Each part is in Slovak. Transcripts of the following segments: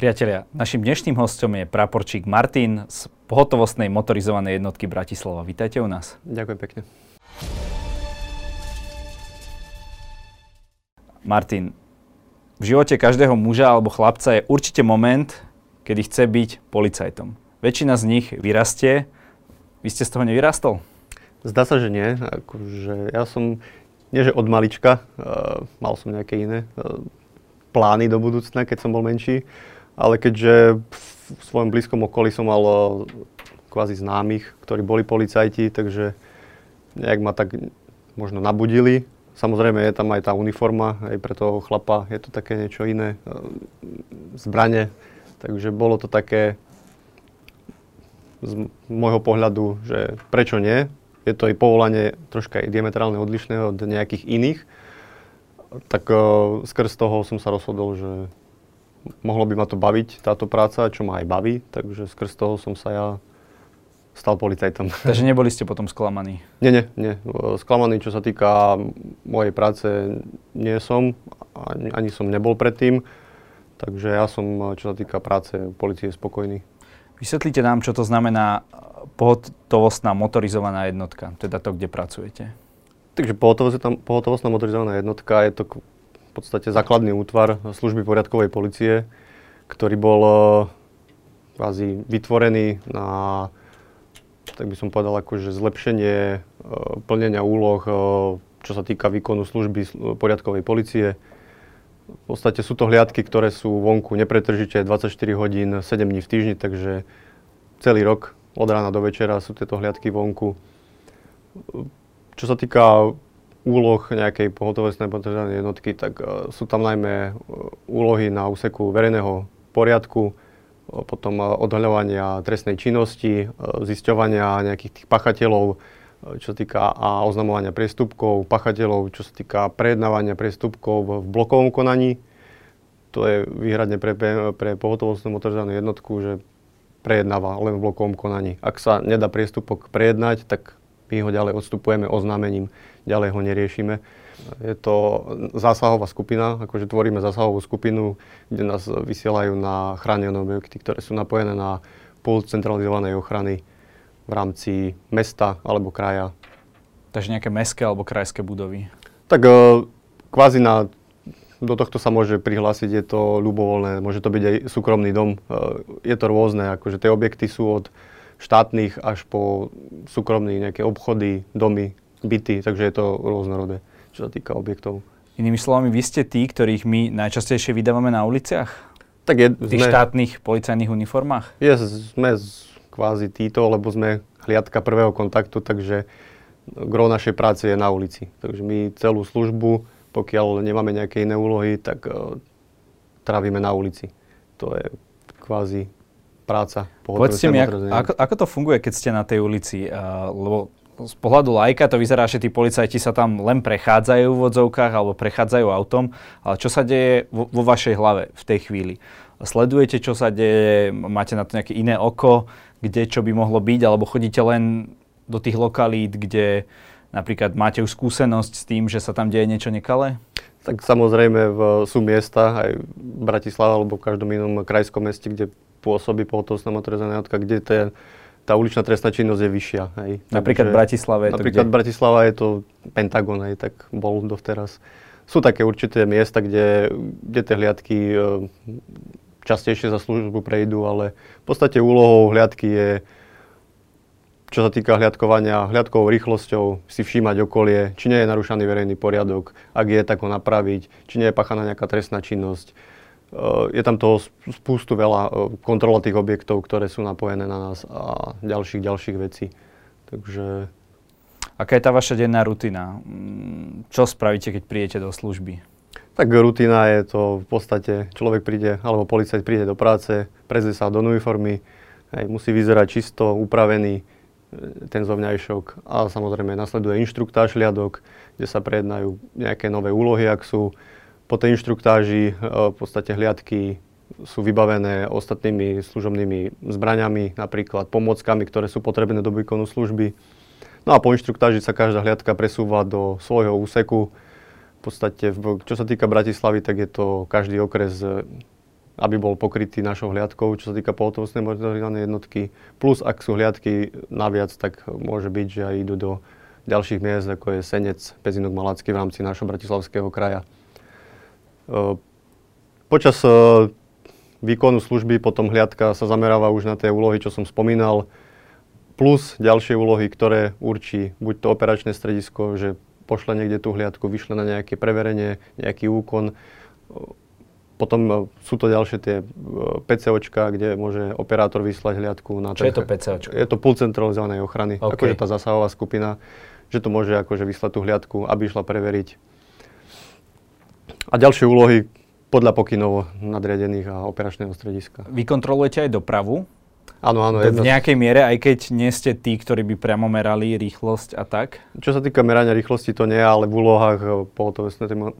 Priatelia, našim dnešným hostom je praporčík Martin z pohotovostnej motorizovanej jednotky Bratislava. Vítajte u nás. Ďakujem pekne. Martin, v živote každého muža alebo chlapca je určite moment, kedy chce byť policajtom. Väčšina z nich vyrastie. Vy ste z toho nevyrastol? Zdá sa, že nie. Akože ja som, nie že od malička, uh, mal som nejaké iné uh, plány do budúcna, keď som bol menší, ale keďže v svojom blízkom okolí som mal uh, kvázi známych, ktorí boli policajti, takže nejak ma tak možno nabudili. Samozrejme je tam aj tá uniforma, aj pre toho chlapa je to také niečo iné, zbranie, takže bolo to také z môjho pohľadu, že prečo nie. Je to i povolanie troška aj diametrálne odlišné od nejakých iných. Tak uh, skrz toho som sa rozhodol, že mohlo by ma to baviť, táto práca, čo ma aj baví, takže skrz toho som sa ja stal policajtom. Takže neboli ste potom sklamaní? Nie, nie, nie. Sklamaný, čo sa týka mojej práce, nie som, ani, ani som nebol predtým. Takže ja som, čo sa týka práce policie, spokojný. Vysvetlite nám, čo to znamená pohotovostná motorizovaná jednotka, teda to, kde pracujete. Takže pohotovostná motorizovaná jednotka je to v podstate základný útvar služby poriadkovej policie, ktorý bol eh, kvázi vytvorený na, tak by som povedal, akože zlepšenie eh, plnenia úloh, eh, čo sa týka výkonu služby poriadkovej policie. V podstate sú to hliadky, ktoré sú vonku nepretržite 24 hodín, 7 dní v týždni, takže celý rok od rána do večera sú tieto hliadky vonku. Čo sa týka úloh nejakej pohotovostnej potrebnej jednotky, tak uh, sú tam najmä uh, úlohy na úseku verejného poriadku, uh, potom odhaľovania trestnej činnosti, zisťovania nejakých tých pachateľov, čo sa týka a oznamovania priestupkov, pachateľov, čo sa týka prejednávania priestupkov v blokovom konaní. To je výhradne pre, pre pohotovostnú motorizovanú jednotku, že prejednáva len v blokovom konaní. Ak sa nedá priestupok prejednať, tak my ho ďalej odstupujeme oznámením, ďalej ho neriešime. Je to zásahová skupina, akože tvoríme zásahovú skupinu, kde nás vysielajú na chránené objekty, ktoré sú napojené na pult centralizovanej ochrany v rámci mesta alebo kraja. Takže nejaké mestské alebo krajské budovy? Tak e, kvázi na, do tohto sa môže prihlásiť, je to ľubovoľné, môže to byť aj súkromný dom. E, je to rôzne, akože tie objekty sú od štátnych až po súkromný nejaké obchody, domy, byty, takže je to rôznorodé, čo sa týka objektov. Inými slovami, vy ste tí, ktorých my najčastejšie vydávame na uliciach? Tak je, v tých sme, štátnych policajných uniformách? Je, sme kvázi títo, lebo sme hliadka prvého kontaktu, takže gro našej práce je na ulici. Takže my celú službu, pokiaľ nemáme nejaké iné úlohy, tak uh, trávime na ulici. To je kvázi práca. Povedzte mi, ako, ako, ako to funguje, keď ste na tej ulici? Uh, lebo z pohľadu lajka to vyzerá, že tí policajti sa tam len prechádzajú v vodzovkách alebo prechádzajú autom, ale čo sa deje vo, vo vašej hlave v tej chvíli? Sledujete, čo sa deje, máte na to nejaké iné oko, kde čo by mohlo byť, alebo chodíte len do tých lokalít, kde napríklad máte už skúsenosť s tým, že sa tam deje niečo nekalé? Tak samozrejme v, sú miesta, aj Bratislava alebo v každom inom krajskom meste, kde pôsobí pohotovostná motorizovaná jednotka, kde to je, tá uličná trestná činnosť je vyššia. Hej. Napríklad v Bratislave je Napríklad v Bratislava je to Pentagon, hej, tak bol dovteraz. Sú také určité miesta, kde, kde tie hliadky častejšie za službu prejdú, ale v podstate úlohou hliadky je, čo sa týka hliadkovania, hliadkovou rýchlosťou si všímať okolie, či nie je narušaný verejný poriadok, ak je, tak ho napraviť, či nie je pachaná nejaká trestná činnosť. Eh, je tam toho spústu veľa eh, kontrola tých objektov, ktoré sú napojené na nás a ďalších, ďalších vecí. Takže... Aká je tá vaša denná rutina? Mm, čo spravíte, keď prídete do služby? Tak rutina je to v podstate, človek príde, alebo policajt príde do práce, prezrie sa do uniformy, hej, musí vyzerať čisto, upravený e, ten zovňajšok a samozrejme nasleduje inštruktáž hliadok, kde sa prejednajú nejaké nové úlohy, ak sú. Po tej inštruktáži e, v podstate hliadky sú vybavené ostatnými služobnými zbraňami, napríklad pomockami, ktoré sú potrebné do výkonu služby. No a po inštruktáži sa každá hliadka presúva do svojho úseku, v podstate, čo sa týka Bratislavy, tak je to každý okres e, aby bol pokrytý našou hliadkou, čo sa týka pohotovostnej motorizovanej jednotky. Plus, ak sú hliadky naviac, tak môže byť, že aj idú do ďalších miest, ako je Senec, Pezinok, Malacký v rámci našho bratislavského kraja. E, počas e, výkonu služby potom hliadka sa zameráva už na tie úlohy, čo som spomínal, plus ďalšie úlohy, ktoré určí buď to operačné stredisko, že pošle niekde tú hliadku, vyšle na nejaké preverenie, nejaký úkon. Potom e, sú to ďalšie tie PCOčka, kde môže operátor vyslať hliadku na... Čo je to PCOčko? Je to pult centralizovanej ochrany, okay. akože tá zasahová skupina, že to môže akože vyslať tú hliadku, aby išla preveriť. A ďalšie úlohy podľa pokynov nadriadených a operačného strediska. Vy kontrolujete aj dopravu? Áno, áno. V nejakej miere, aj keď nie ste tí, ktorí by priamo merali rýchlosť a tak? Čo sa týka merania rýchlosti, to nie, ale v úlohách eh,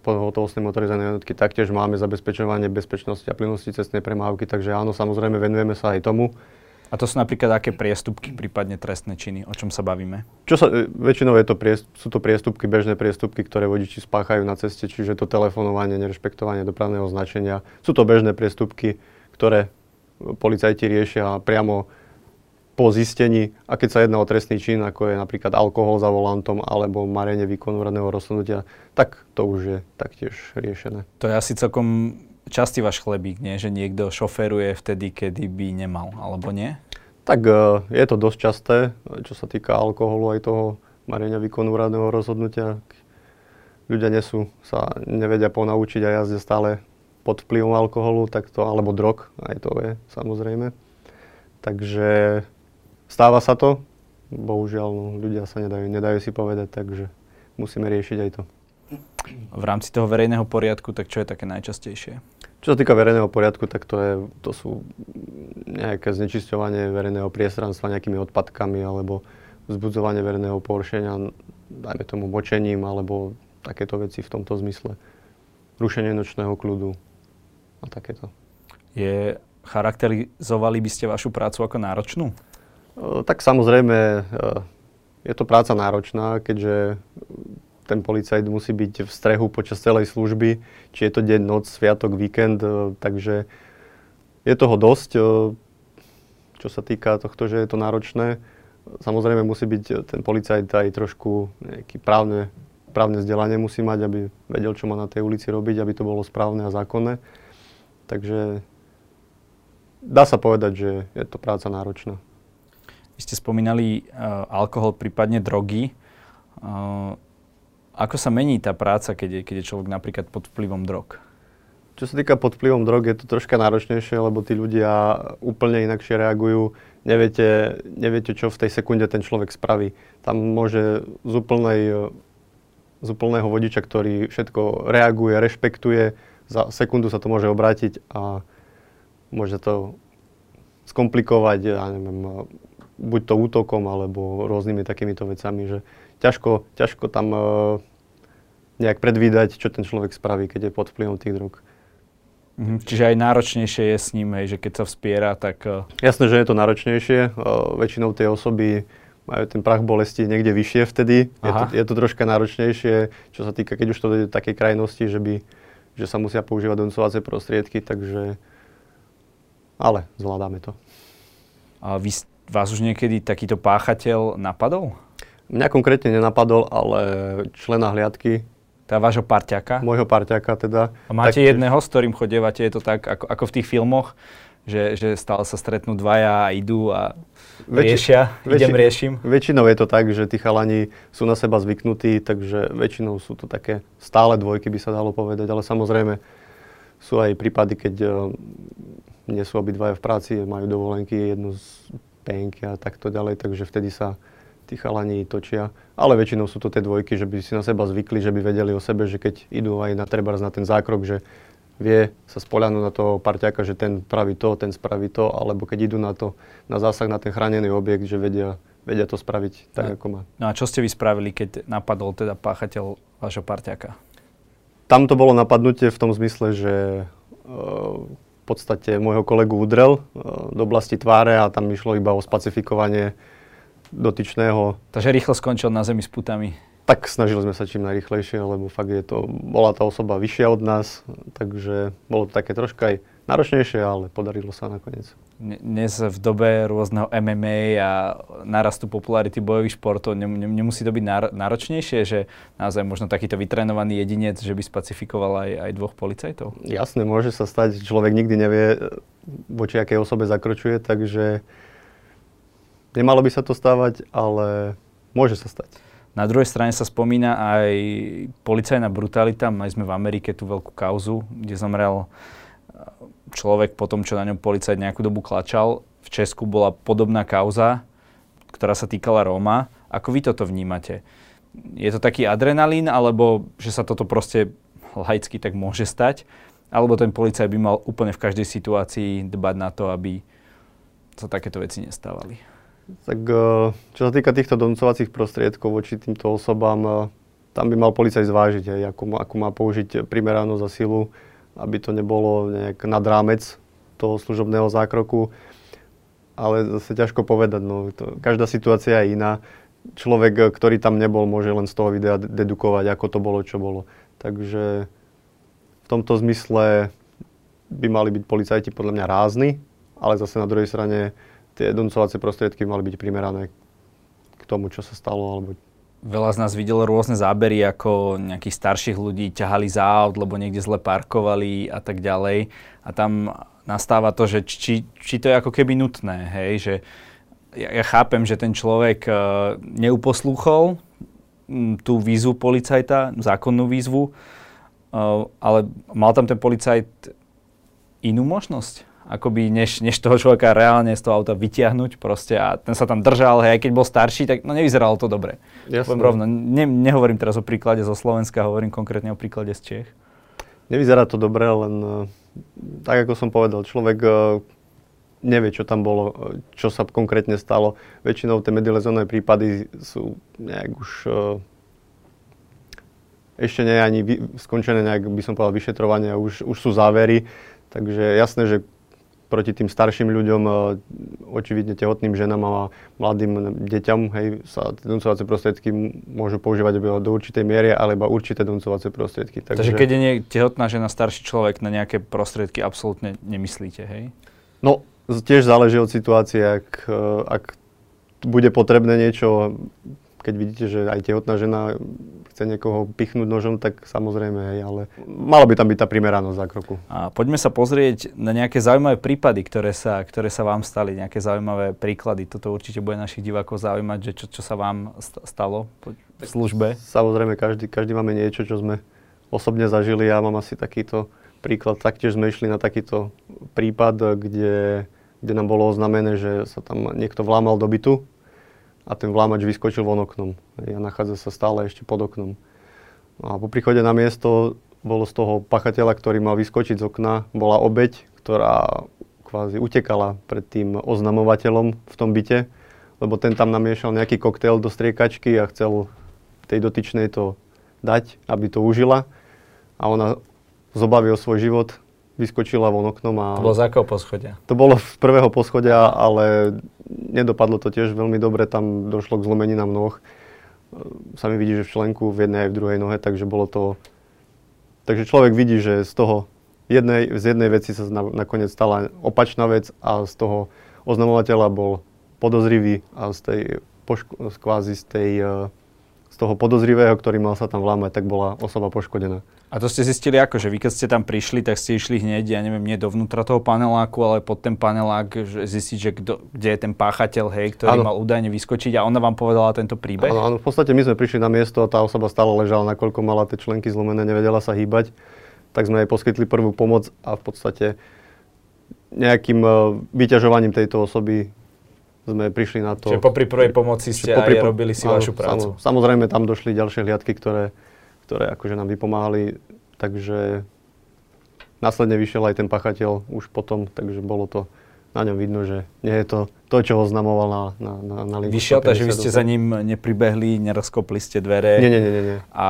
pohotovostnej motorizanej jednotky taktiež máme zabezpečovanie bezpečnosti a plynnosti cestnej premávky, takže áno, samozrejme venujeme sa aj tomu. A to sú napríklad aké priestupky, prípadne trestné činy, o čom sa bavíme? Čo sa, eh, väčšinou je to priest, sú to priestupky, bežné priestupky, ktoré vodiči spáchajú na ceste, čiže to telefonovanie, nerešpektovanie dopravného značenia. Sú to bežné priestupky, ktoré policajti riešia priamo po zistení, a keď sa jedná o trestný čin, ako je napríklad alkohol za volantom alebo marenie výkonu radného rozhodnutia, tak to už je taktiež riešené. To je asi celkom častý váš chlebík, nie? že niekto šoferuje vtedy, kedy by nemal, alebo nie? Tak e, je to dosť časté, čo sa týka alkoholu aj toho marenia výkonu radného rozhodnutia. Ľudia nesú, sa nevedia ponaučiť a jazde stále pod vplyvom alkoholu, tak to, alebo drog, aj to je samozrejme. Takže stáva sa to, bohužiaľ no, ľudia sa nedajú, nedajú si povedať, takže musíme riešiť aj to. V rámci toho verejného poriadku, tak čo je také najčastejšie? Čo sa týka verejného poriadku, tak to, je, to sú nejaké znečisťovanie verejného priestranstva nejakými odpadkami alebo vzbudzovanie verejného poršenia, dajme tomu močením alebo takéto veci v tomto zmysle. Rušenie nočného kľudu, a takéto. Je, charakterizovali by ste vašu prácu ako náročnú? E, tak samozrejme, e, je to práca náročná, keďže ten policajt musí byť v strehu počas celej služby, či je to deň, noc, sviatok, víkend, e, takže je toho dosť, čo sa týka tohto, že je to náročné. Samozrejme musí byť ten policajt aj trošku nejaký právne, právne vzdelanie musí mať, aby vedel, čo má na tej ulici robiť, aby to bolo správne a zákonné. Takže dá sa povedať, že je to práca náročná. Vy ste spomínali uh, alkohol, prípadne drogy. Uh, ako sa mení tá práca, keď je, keď je človek napríklad pod vplyvom drog? Čo sa týka pod vplyvom drog, je to troška náročnejšie, lebo tí ľudia úplne inakšie reagujú. Neviete, neviete, čo v tej sekunde ten človek spraví. Tam môže z, úplnej, z úplného vodiča, ktorý všetko reaguje, rešpektuje, za sekundu sa to môže obrátiť a môže to skomplikovať, ja neviem, buď to útokom, alebo rôznymi takýmito vecami, že ťažko, ťažko tam uh, nejak predvídať, čo ten človek spraví, keď je pod vplyvom tých drog. Mhm, čiže aj náročnejšie je s ním, hej, že keď sa vspiera, tak... Uh... Jasné, že je to náročnejšie. Uh, väčšinou tie osoby majú ten prach bolesti niekde vyššie vtedy. Je to, je to troška náročnejšie, čo sa týka, keď už to dojde do takej krajnosti, že by že sa musia používať doncovacie prostriedky, takže... Ale zvládame to. A vy, vás už niekedy takýto páchateľ napadol? Mňa konkrétne nenapadol, ale člena hliadky. Tá vášho parťaka? Môjho parťaka teda. A máte tak, jedného, s ktorým chodevate, je to tak ako, ako v tých filmoch? že, že stále sa stretnú dvaja a idú a riešia, väčši, idem, riešim? Väčšinou je to tak, že tí chalani sú na seba zvyknutí, takže väčšinou sú to také stále dvojky, by sa dalo povedať, ale samozrejme sú aj prípady, keď uh, nie sú obidvaja v práci, majú dovolenky, jednu z penky a takto ďalej, takže vtedy sa tí chalani točia. Ale väčšinou sú to tie dvojky, že by si na seba zvykli, že by vedeli o sebe, že keď idú aj na trebárs na ten zákrok, že vie sa spoľahnúť na toho parťaka, že ten praví to, ten spraví to, alebo keď idú na to, na zásah na ten chránený objekt, že vedia, vedia to spraviť tak, no. ako má. No a čo ste vy spravili, keď napadol teda páchateľ vášho parťaka? Tam to bolo napadnutie v tom zmysle, že uh, v podstate môjho kolegu udrel uh, do oblasti tváre a tam išlo iba o spacifikovanie dotyčného. Takže rýchlo skončil na zemi s putami tak snažili sme sa čím najrychlejšie, lebo fakt je to, bola tá osoba vyššia od nás, takže bolo to také troška aj náročnejšie, ale podarilo sa nakoniec. Dnes v dobe rôzneho MMA a narastu popularity bojových športov nemusí to byť náročnejšie, že naozaj možno takýto vytrenovaný jedinec, že by spacifikoval aj, aj dvoch policajtov? Jasné, môže sa stať, človek nikdy nevie, voči akej osobe zakročuje, takže nemalo by sa to stávať, ale môže sa stať. Na druhej strane sa spomína aj policajná brutalita. Mali sme v Amerike tú veľkú kauzu, kde zomrel človek po tom, čo na ňom policajt nejakú dobu klačal. V Česku bola podobná kauza, ktorá sa týkala Róma. Ako vy toto vnímate? Je to taký adrenalín, alebo že sa toto proste laicky tak môže stať? Alebo ten policajt by mal úplne v každej situácii dbať na to, aby sa takéto veci nestávali? Tak eh, čo sa týka týchto donúcovacích prostriedkov voči týmto osobám, eh, tam by mal policajt zvážiť, aj, ako, ako má použiť primeranú za silu aby to nebolo nejak nad rámec toho služobného zákroku. Ale zase ťažko povedať, no, to, každá situácia je iná. Človek, ktorý tam nebol, môže len z toho videa dedukovať, ako to bolo, čo bolo. Takže v tomto zmysle by mali byť policajti podľa mňa rázni, ale zase na druhej strane tie donúcovacie prostriedky mali byť primerané k tomu, čo sa stalo, alebo Veľa z nás videlo rôzne zábery, ako nejakých starších ľudí ťahali za aut, lebo niekde zle parkovali a tak ďalej. A tam nastáva to, že či, či to je ako keby nutné, hej, že ja, ja chápem, že ten človek uh, neuposlúchol m, tú výzvu policajta, zákonnú výzvu, uh, ale mal tam ten policajt inú možnosť? Akoby než, než toho človeka reálne z toho auta vytiahnuť proste a ten sa tam držal, hej, aj keď bol starší, tak no nevyzeralo to dobre. Jasne. rovno, ne, nehovorím teraz o príklade zo Slovenska, hovorím konkrétne o príklade z Čech. Nevyzerá to dobre, len uh, tak ako som povedal, človek uh, nevie, čo tam bolo, uh, čo sa konkrétne stalo. Väčšinou tie medializované prípady sú nejak už ešte nie ani vy, skončené nejak, by som povedal, vyšetrovanie, už, už sú závery. Takže jasné, že proti tým starším ľuďom, e, očividne tehotným ženám a mladým deťam, hej, sa doncovacie prostriedky môžu používať do určitej miery, alebo určité doncovacie prostriedky. Takže, Takže keď je nie, tehotná žena, starší človek, na nejaké prostriedky absolútne nemyslíte, hej? No, tiež záleží od situácie, ak, e, ak bude potrebné niečo keď vidíte, že aj tehotná žena chce niekoho pichnúť nožom, tak samozrejme, hej, ale mala by tam byť tá primeranosť zákroku. A poďme sa pozrieť na nejaké zaujímavé prípady, ktoré sa, ktoré sa vám stali, nejaké zaujímavé príklady. Toto určite bude našich divákov zaujímať, že čo, čo sa vám stalo v službe. Samozrejme, každý, každý máme niečo, čo sme osobne zažili. Ja mám asi takýto príklad. Taktiež sme išli na takýto prípad, kde, kde nám bolo oznamené, že sa tam niekto vlámal do bytu a ten vlámač vyskočil von oknom a nachádza sa stále ešte pod oknom. No a po príchode na miesto bolo z toho pachateľa, ktorý mal vyskočiť z okna, bola obeď, ktorá kvázi utekala pred tým oznamovateľom v tom byte, lebo ten tam namiešal nejaký koktail do striekačky a chcel tej dotyčnej to dať, aby to užila. A ona z obavy o svoj život vyskočila von oknom a... To bolo z akého poschodia? To bolo z prvého poschodia, ale nedopadlo to tiež veľmi dobre, tam došlo k zlomeninám nôh. Sami vidí, že v členku v jednej aj v druhej nohe, takže bolo to... Takže človek vidí, že z toho jednej, z jednej veci sa na, nakoniec stala opačná vec a z toho oznamovateľa bol podozrivý a z tej, poško, kvázi z tej z toho podozrivého, ktorý mal sa tam vlámať, tak bola osoba poškodená. A to ste zistili ako, že vy keď ste tam prišli, tak ste išli hneď, ja neviem, nie dovnútra toho paneláku, ale pod ten panelák že zistiť, že kdo, kde je ten páchateľ, hej, ktorý ano. mal údajne vyskočiť a ona vám povedala tento príbeh? Áno, áno, v podstate my sme prišli na miesto a tá osoba stále ležala, nakoľko mala tie členky zlomené, nevedela sa hýbať, tak sme jej poskytli prvú pomoc a v podstate nejakým uh, vyťažovaním tejto osoby sme prišli na to... Čiže popri prvej pomoci ste popri, aj robili si áno, vašu prácu. samozrejme, tam došli ďalšie hliadky, ktoré, ktoré akože nám vypomáhali, takže následne vyšiel aj ten pachateľ už potom, takže bolo to na ňom vidno, že nie je to to, čo ho znamoval na, na, na, na linku. Vyšiel, takže vy ste za ním nepribehli, nerozkopli ste dvere. Nie, nie, nie. nie. A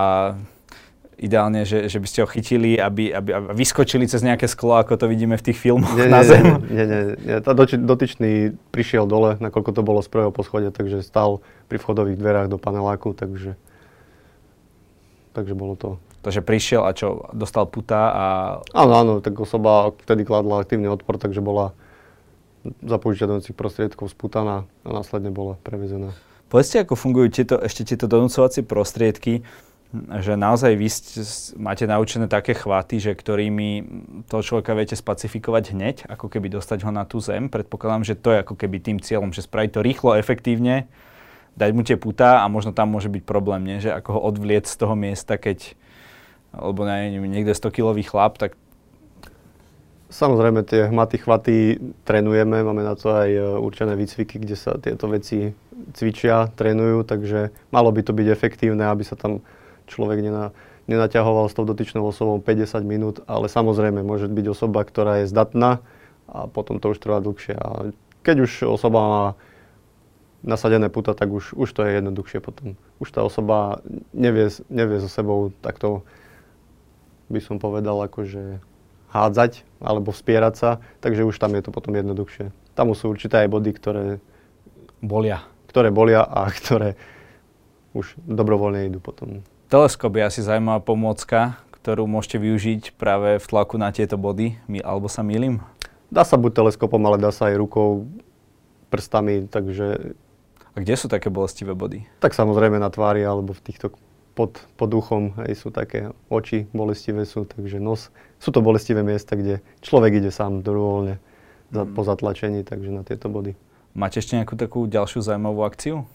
ideálne, že, že by ste ho chytili, aby, aby, aby vyskočili cez nejaké sklo, ako to vidíme v tých filmoch nie, na zem. Nie, nie, nie. Tá doči, dotyčný prišiel dole, nakoľko to bolo z prvého poschodia, takže stál pri vchodových dverách do paneláku, takže, takže bolo to. To, že prišiel a čo, dostal puta a... Áno, áno, tak osoba vtedy kladla aktívny odpor, takže bola za použitia donúcich prostriedkov sputaná a následne bola prevezená. Povedzte, ako fungujú tieto, ešte tieto donúcovacie prostriedky, že naozaj vy máte naučené také chvaty, že ktorými toho človeka viete spacifikovať hneď, ako keby dostať ho na tú zem. Predpokladám, že to je ako keby tým cieľom, že spraviť to rýchlo, efektívne, dať mu tie putá a možno tam môže byť problém, nie? že ako ho odvliec z toho miesta, keď alebo neviem, niekde 100-kilový chlap, tak Samozrejme, tie hmaty, chvaty trénujeme, máme na to aj e, určené výcviky, kde sa tieto veci cvičia, trénujú, takže malo by to byť efektívne, aby sa tam človek nena, nenaťahoval s tou dotyčnou osobou 50 minút, ale samozrejme môže byť osoba, ktorá je zdatná a potom to už trvá dlhšie. A keď už osoba má nasadené puta, tak už, už to je jednoduchšie potom. Už tá osoba nevie, nevie so sebou takto, by som povedal, akože hádzať alebo vspierať sa, takže už tam je to potom jednoduchšie. Tam sú určité aj body, ktoré bolia. Ktoré bolia a ktoré už dobrovoľne idú potom. Teleskop je asi zaujímavá pomôcka, ktorú môžete využiť práve v tlaku na tieto body, alebo sa milím? Dá sa buď teleskopom, ale dá sa aj rukou, prstami, takže... A kde sú také bolestivé body? Tak samozrejme na tvári alebo v týchto pod, pod uchom, hej, sú také oči bolestivé sú, takže nos. Sú to bolestivé miesta, kde človek ide sám dobrovoľne za, mm. po zatlačení, takže na tieto body. Máte ešte nejakú takú ďalšiu zaujímavú akciu?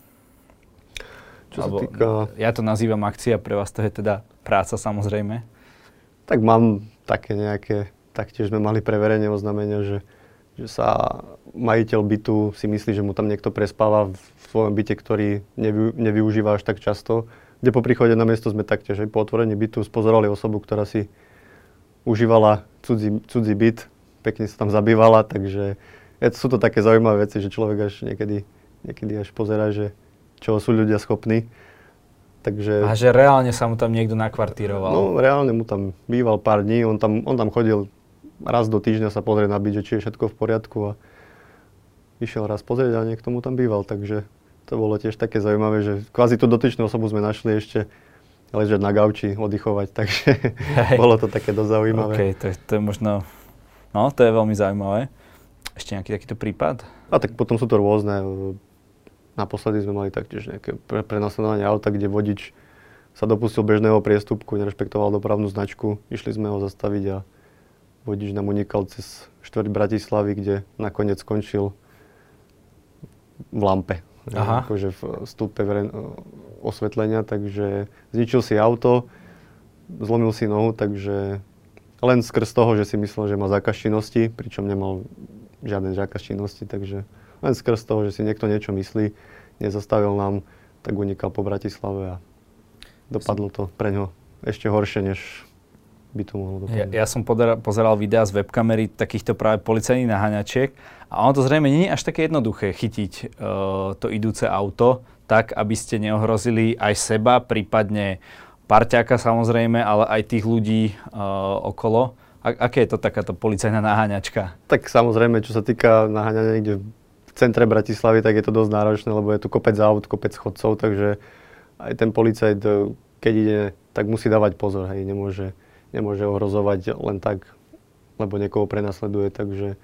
Čo Alebo, sa týka... Ja to nazývam akcia, pre vás to je teda práca samozrejme. Tak mám také nejaké, taktiež sme mali preverenie oznámenia, že, že sa majiteľ bytu si myslí, že mu tam niekto prespáva v svojom byte, ktorý nevy, nevyužíva až tak často kde po príchode na miesto sme taktiež aj po otvorení bytu spozorali osobu, ktorá si užívala cudzí, cudzí byt, pekne sa tam zabývala, takže sú to také zaujímavé veci, že človek až niekedy, niekedy až pozera, že čo sú ľudia schopní. Takže, a že reálne sa mu tam niekto nakvartíroval? No, reálne mu tam býval pár dní, on tam, on tam chodil raz do týždňa sa pozrieť na byt, že či je všetko v poriadku a išiel raz pozrieť a niekto mu tam býval, takže to bolo tiež také zaujímavé, že kvázi tú dotyčnú osobu sme našli ešte ležať na gauči, oddychovať, takže Hej. bolo to také dosť zaujímavé. Okay, to, to je možno, no to je veľmi zaujímavé. Ešte nejaký takýto prípad? A tak potom sú to rôzne. Naposledy sme mali taktiež nejaké pre, prenasledovanie auta, kde vodič sa dopustil bežného priestupku, nerešpektoval dopravnú značku. Išli sme ho zastaviť a vodič nám unikal cez štvrť Bratislavy, kde nakoniec skončil v lampe. Aha. akože v stĺpe osvetlenia, takže zničil si auto, zlomil si nohu, takže len skrz toho, že si myslel, že má zákaz činnosti, pričom nemal žiaden zákaz činnosti, takže len skrz toho, že si niekto niečo myslí, nezastavil nám, tak unikal po Bratislave a dopadlo to pre ňo ešte horšie, než by to mohlo dopadnúť. Ja, ja som pozeral, pozeral videá z webkamery takýchto práve policajných naháňačiek a ono to zrejme nie je až také jednoduché chytiť uh, to idúce auto tak, aby ste neohrozili aj seba, prípadne parťáka samozrejme, ale aj tých ľudí uh, okolo. A, aké je to takáto policajná naháňačka? Tak samozrejme, čo sa týka naháňania niekde v centre Bratislavy, tak je to dosť náročné, lebo je tu kopec aut, kopec chodcov, takže aj ten policajt, eh, keď ide, tak musí dávať pozor, hej, nemôže nemôže ohrozovať len tak, lebo niekoho prenasleduje, takže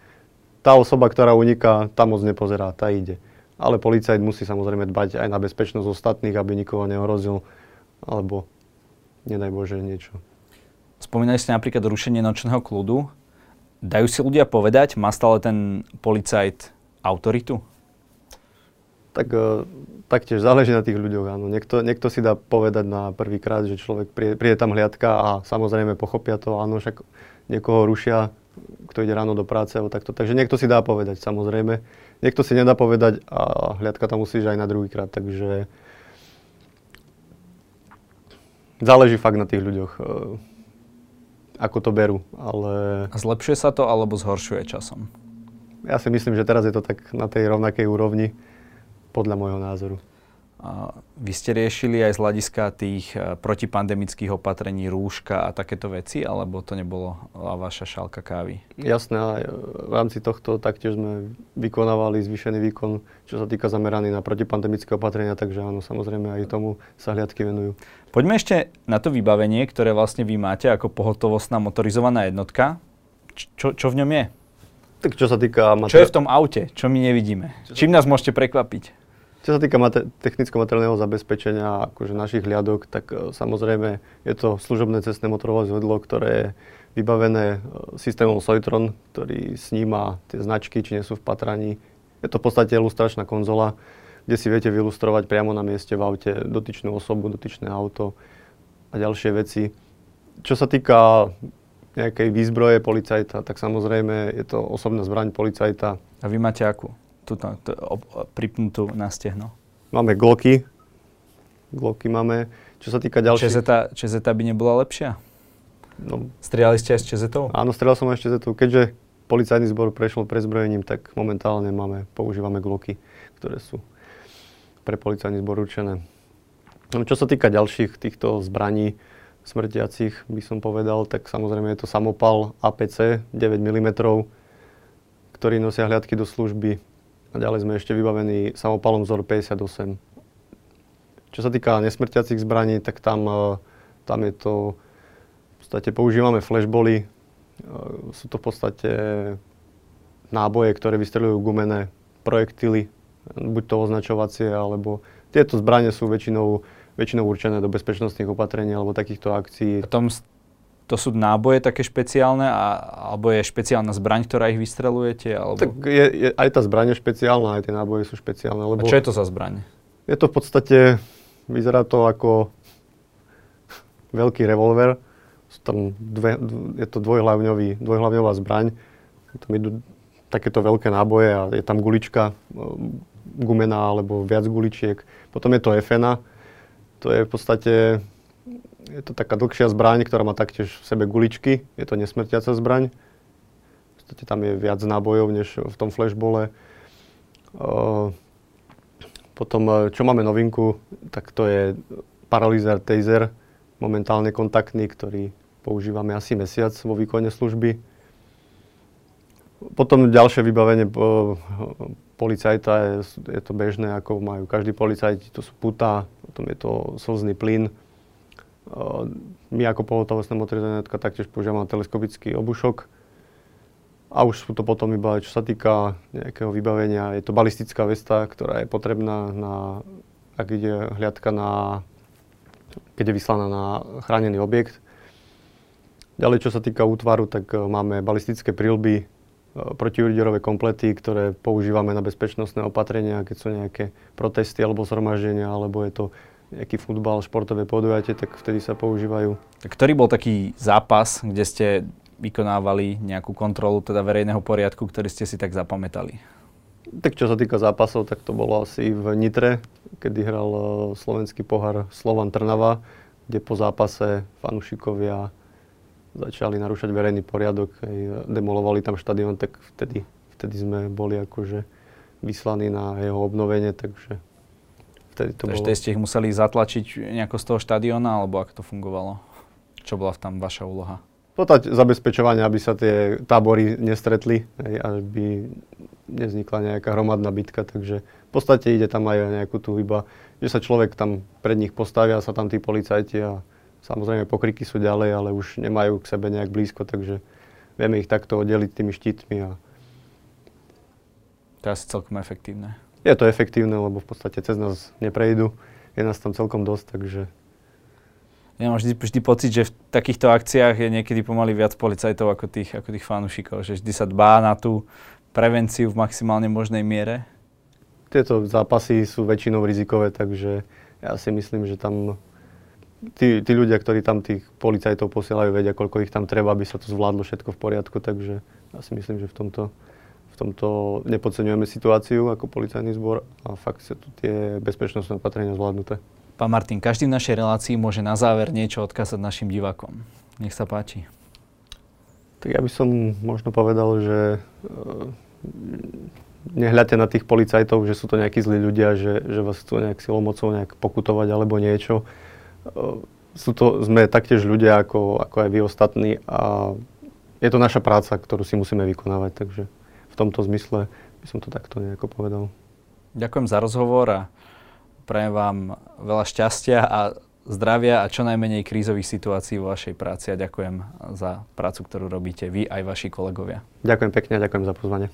tá osoba, ktorá uniká, tá moc nepozerá, tá ide. Ale policajt musí samozrejme dbať aj na bezpečnosť ostatných, aby nikoho neohrozil, alebo nedaj Bože niečo. Spomínali ste napríklad rušenie nočného kľudu. Dajú si ľudia povedať, má stále ten policajt autoritu? Tak uh, taktiež záleží na tých ľuďoch. Áno. Niekto, niekto si dá povedať na prvý krát, že človek príde, príde tam hliadka a samozrejme pochopia to. Áno, však niekoho rušia, kto ide ráno do práce alebo takto. Takže niekto si dá povedať, samozrejme. Niekto si nedá povedať a hliadka tam musíš aj na druhý krát. Takže záleží fakt na tých ľuďoch, uh, ako to berú. Ale... A zlepšuje sa to alebo zhoršuje časom? Ja si myslím, že teraz je to tak na tej rovnakej úrovni podľa môjho názoru. vy ste riešili aj z hľadiska tých e, protipandemických opatrení rúška a takéto veci, alebo to nebolo vaša šálka kávy? Jasné, aj v rámci tohto taktiež sme vykonávali zvýšený výkon, čo sa týka zameraný na protipandemické opatrenia, takže áno, samozrejme aj tomu sa hliadky venujú. Poďme ešte na to vybavenie, ktoré vlastne vy máte ako pohotovostná motorizovaná jednotka. Čo, čo v ňom je? Tak čo sa týka... Materi- čo je v tom aute? Čo my nevidíme? Čím nás môžete prekvapiť? Čo sa týka mate- technicko-materiálneho zabezpečenia akože našich hliadok, tak uh, samozrejme je to služobné cestné motorové zvedlo, ktoré je vybavené uh, systémom Soitron, ktorý sníma tie značky, či nie sú v patraní. Je to v podstate ilustračná konzola, kde si viete vylustrovať priamo na mieste v aute dotyčnú osobu, dotyčné auto a ďalšie veci. Čo sa týka nejakej výzbroje policajta, tak samozrejme je to osobná zbraň policajta. A vy máte akú? túto, tú, pripnutú na stehno? Máme gloky. Gloky máme. Čo sa týka ďalších... Čezeta, čezeta by nebola lepšia? No. Strieľali ste aj s čezetou? Áno, strieľal som aj s čezetou. Keďže policajný zbor prešiel prezbrojením, tak momentálne máme, používame gloky, ktoré sú pre policajný zbor určené. No, čo sa týka ďalších týchto zbraní smrtiacich, by som povedal, tak samozrejme je to samopal APC 9 mm, ktorý nosia hliadky do služby a ďalej sme ešte vybavení samopalom vzor 58. Čo sa týka nesmrtiacich zbraní, tak tam, e, tam je to, v podstate používame flashbally. E, sú to v podstate náboje, ktoré vystrelujú gumené projektily, buď to označovacie, alebo tieto zbranie sú väčšinou, väčšinou určené do bezpečnostných opatrení alebo takýchto akcií. Potom to sú náboje také špeciálne, a, alebo je špeciálna zbraň, ktorá ich vystrelujete? Alebo... Tak je, je, aj tá zbraň je špeciálna, aj tie náboje sú špeciálne. Lebo a čo je to za zbraň? Je to v podstate, vyzerá to ako veľký revolver. Sú tam dve, je to dvojhlavňový, dvojhlavňová zbraň. Tam idú takéto veľké náboje a je tam gulička gumená alebo viac guličiek. Potom je to FNA. To je v podstate je to taká dlhšia zbraň, ktorá má taktiež v sebe guličky. Je to nesmrtiaca zbraň. V podstate tam je viac nábojov, než v tom flashbole. Potom, e, čo máme novinku, tak to je paralizér taser, momentálne kontaktný, ktorý používame asi mesiac vo výkone služby. Potom ďalšie vybavenie e, policajta je, je to bežné, ako majú každý policajt, to sú puta, potom je to slzný plyn, my ako pohotovostná motorizovaná taktiež používame teleskopický obušok. A už sú to potom iba, čo sa týka nejakého vybavenia, je to balistická vesta, ktorá je potrebná na, ak ide hliadka na, keď je vyslaná na chránený objekt. Ďalej, čo sa týka útvaru, tak e, máme balistické prílby, e, protiúderové komplety, ktoré používame na bezpečnostné opatrenia, keď sú nejaké protesty alebo zhromaždenia, alebo je to nejaký futbal, športové podujatie, tak vtedy sa používajú. Ktorý bol taký zápas, kde ste vykonávali nejakú kontrolu teda verejného poriadku, ktorý ste si tak zapamätali? Tak čo sa týka zápasov, tak to bolo asi v Nitre, kedy hral e, slovenský pohár Slovan Trnava, kde po zápase fanúšikovia začali narúšať verejný poriadok, demolovali tam štadión, tak vtedy, vtedy sme boli akože vyslaní na jeho obnovenie, takže Vtedy to Takže bolo... ste ich museli zatlačiť nejako z toho štadiona, alebo ako to fungovalo? Čo bola tam vaša úloha? Potať zabezpečovanie, aby sa tie tábory nestretli, hej, aby nevznikla nejaká hromadná bitka, takže v podstate ide tam aj nejakú tú iba, že sa človek tam pred nich postavia, sa tam tí policajti a samozrejme pokriky sú ďalej, ale už nemajú k sebe nejak blízko, takže vieme ich takto oddeliť tými štítmi. A... To je asi celkom efektívne. Je to efektívne, lebo v podstate cez nás neprejdu. Je nás tam celkom dosť, takže... Ja mám vždy, vždy pocit, že v takýchto akciách je niekedy pomaly viac policajtov ako tých, ako tých fanúšikov, že vždy sa dbá na tú prevenciu v maximálne možnej miere. Tieto zápasy sú väčšinou rizikové, takže ja si myslím, že tam tí, tí ľudia, ktorí tam tých policajtov posielajú, vedia, koľko ich tam treba, aby sa to zvládlo všetko v poriadku, takže ja si myslím, že v tomto tomto nepodceňujeme situáciu ako policajný zbor a fakt sa tu tie bezpečnostné opatrenia zvládnuté. Pán Martin, každý v našej relácii môže na záver niečo odkázať našim divákom. Nech sa páči. Tak ja by som možno povedal, že e, nehľadte na tých policajtov, že sú to nejakí zlí ľudia, že, že vás chcú nejak silou mocou nejak pokutovať alebo niečo. Sú to, sme taktiež ľudia ako, ako aj vy ostatní a je to naša práca, ktorú si musíme vykonávať, takže v tomto zmysle by som to takto nejako povedal. Ďakujem za rozhovor a prajem vám veľa šťastia a zdravia a čo najmenej krízových situácií vo vašej práci a ďakujem za prácu, ktorú robíte vy aj vaši kolegovia. Ďakujem pekne a ďakujem za pozvanie.